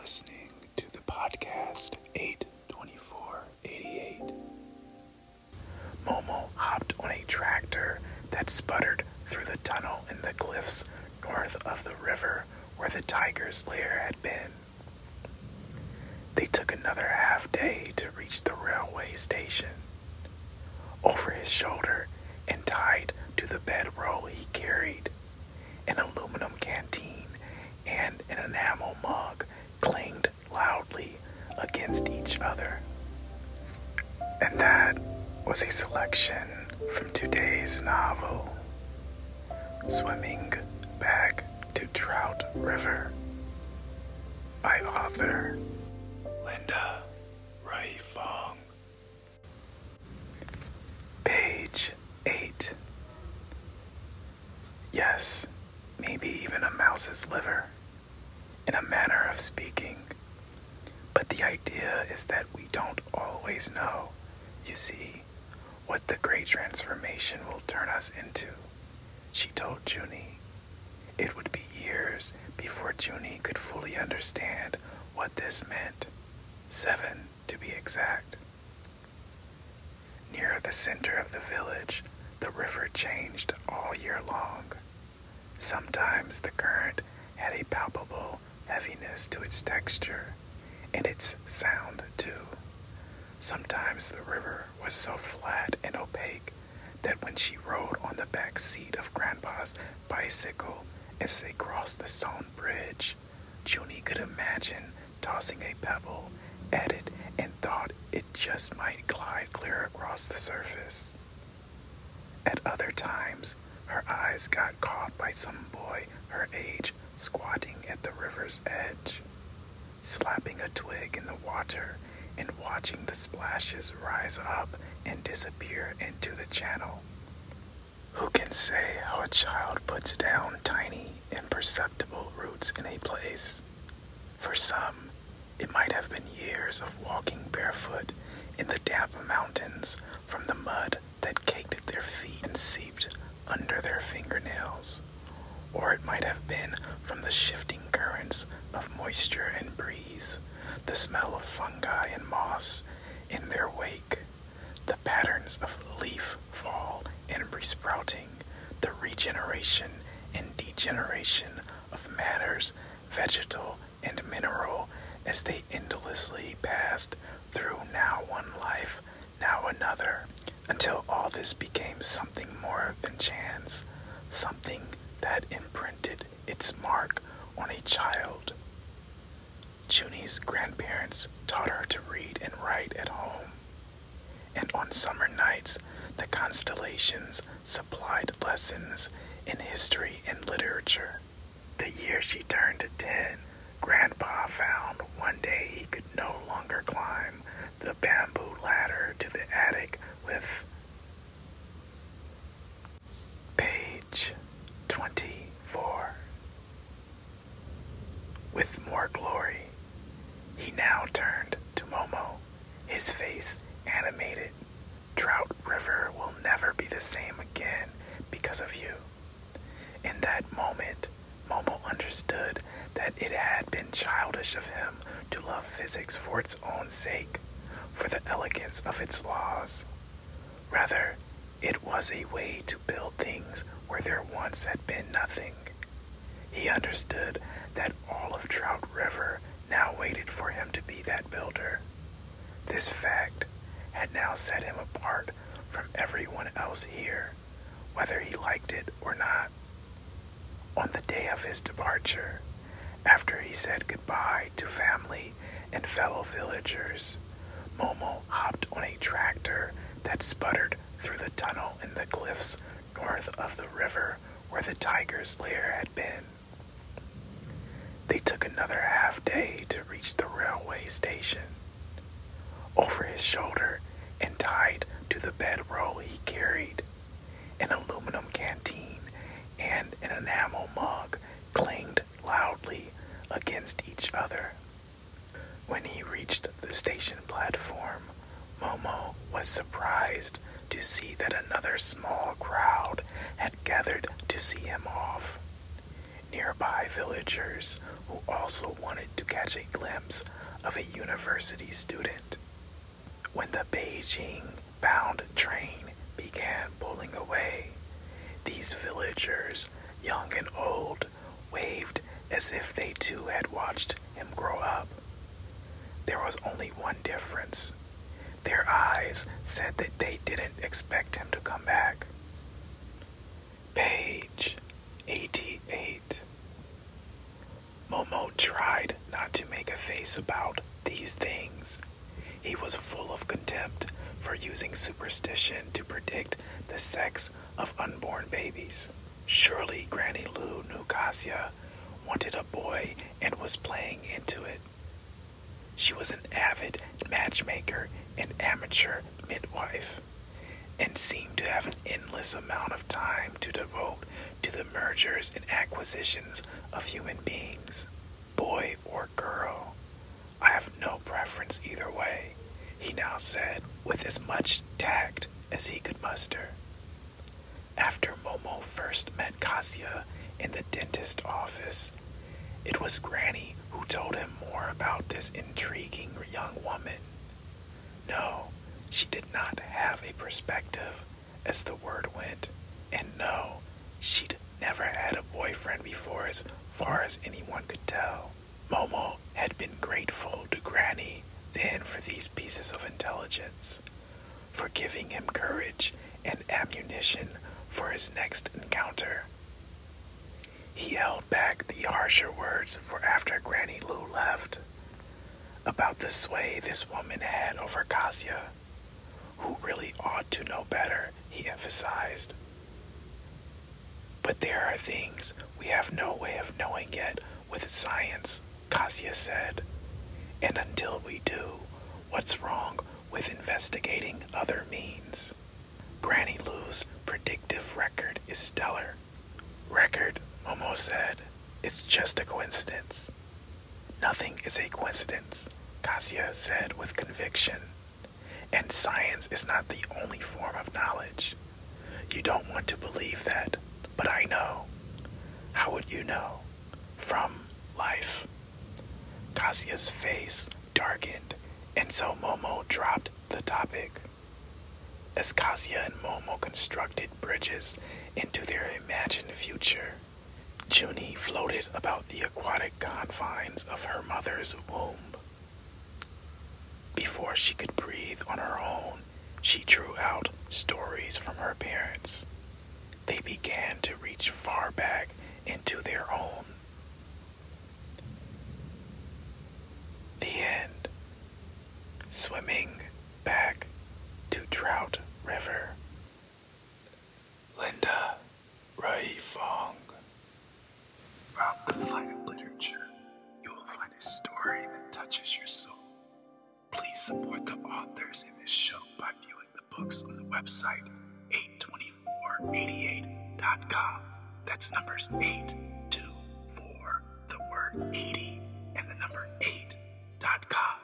listening to the podcast 82488. Momo hopped on a tractor that sputtered through the tunnel in the cliffs north of the river where the tiger's lair had been. They took another half day to reach the railway station. Over his shoulder and tied to the bedroll he carried an aluminum canteen and an enamel mug clanged loudly against each other. And that was a selection from today's novel, Swimming Back to Trout River, by author Linda Rui Feng. Page 8. Yes, maybe even a mouse's liver, in a manner of speaking. But the idea is that we don't always know, you see, what the great transformation will turn us into. She told Junie. It would be years before Junie could fully understand what this meant. Seven, to be exact. Near the center of the village, the river changed all year long. Sometimes the current had a palpable heaviness to its texture and its sound too. Sometimes the river was so flat and opaque that when she rode on the back seat of Grandpa's bicycle as they crossed the stone bridge, Junie could imagine tossing a pebble at it and thought it just might glide clear across the surface. At other times, her eyes got caught by some boy her age squatting at the river's edge, slapping a twig in the water and watching the splashes rise up and disappear into the channel. Who can say how a child puts down tiny, imperceptible roots in a place? For some, it might have been years of walking barefoot in the damp mountains from the mud that caked at their feet and seeped under their fingernails. Or it might have been from the shifting currents of moisture and breeze, the smell of fungi and moss in their wake, the patterns of leaf fall and resprouting, the regeneration and degeneration of matters vegetal and mineral as they endlessly passed through now one life, now another, until all this became something more than chance, something that imprinted its mark on a child. Junie's grandparents taught her to read and write at home, and on summer nights, the constellations supplied lessons in history and literature. The year she turned ten, Grandpa found one day he could no longer climb the bamboo ladder to the attic with page 24. With more glory, he now turned to Momo, his face animated. Trout River will never be the same again because of you. In that moment, Momo understood that it had been childish of him to love physics for its own sake, for the elegance of its laws. Rather, it was a way to build things where there once had been nothing. He understood that all of Trout River now waited for him to be that builder. This fact had now set him apart from everyone else here, whether he liked it or not. On the day of his departure, after he said goodbye to family and fellow villagers, Momo hopped on a tractor that sputtered through the tunnel in the cliffs north of the river where the tiger's lair had been. They took another half day to reach the railway station. Over his shoulder and tied to the bedroll he carried an aluminum canteen and an enamel mug clanged loudly against each other. When he reached the station platform, Momo was surprised to see that another small crowd had gathered to see him off. Nearby villagers who also wanted to catch a glimpse of a university student. When the Beijing bound train began pulling away, these villagers, young and old, waved as if they too had watched him grow up. There was only one difference. Their eyes said that they didn't expect him to come back. Page 88. Momo tried not to make a face about these things. He was full of contempt for using superstition to predict of unborn babies. Surely Granny Lou knew Cassia wanted a boy and was playing into it. She was an avid matchmaker and amateur midwife, and seemed to have an endless amount of time to devote to the mergers and acquisitions of human beings, boy or girl. I have no preference either way, he now said with as much tact as he could muster. After Momo first met Cassia in the dentist office, it was Granny who told him more about this intriguing young woman. No, she did not have a perspective, as the word went, and no, she'd never had a boyfriend before, as far as anyone could tell. Momo had been grateful to Granny then for these pieces of intelligence, for giving him courage and ammunition for his next encounter. He held back the harsher words for after Granny Lou left about the sway this woman had over Cassia, who really ought to know better, he emphasized. But there are things we have no way of knowing yet with science, Cassia said. And until we do, what's wrong with investigating other means? Granny Lu's predictive record is stellar. Record, Momo said. It's just a coincidence. Nothing is a coincidence, Cassia said with conviction. And science is not the only form of knowledge. You don't want to believe that, but I know. How would you know? From life. Cassia's face darkened, and so Momo dropped the topic. As Cassia and Momo constructed bridges into their imagined future, Junie floated about the aquatic confines of her mother's womb. Before she could breathe on her own, she drew out stories from her parents. They began to reach far back into their own. The end. Swimming back Trout River. Linda Rui Feng. Throughout the flight of literature, you will find a story that touches your soul. Please support the authors in this show by viewing the books on the website 82488.com. That's numbers 824, the word 80, and the number 8.com.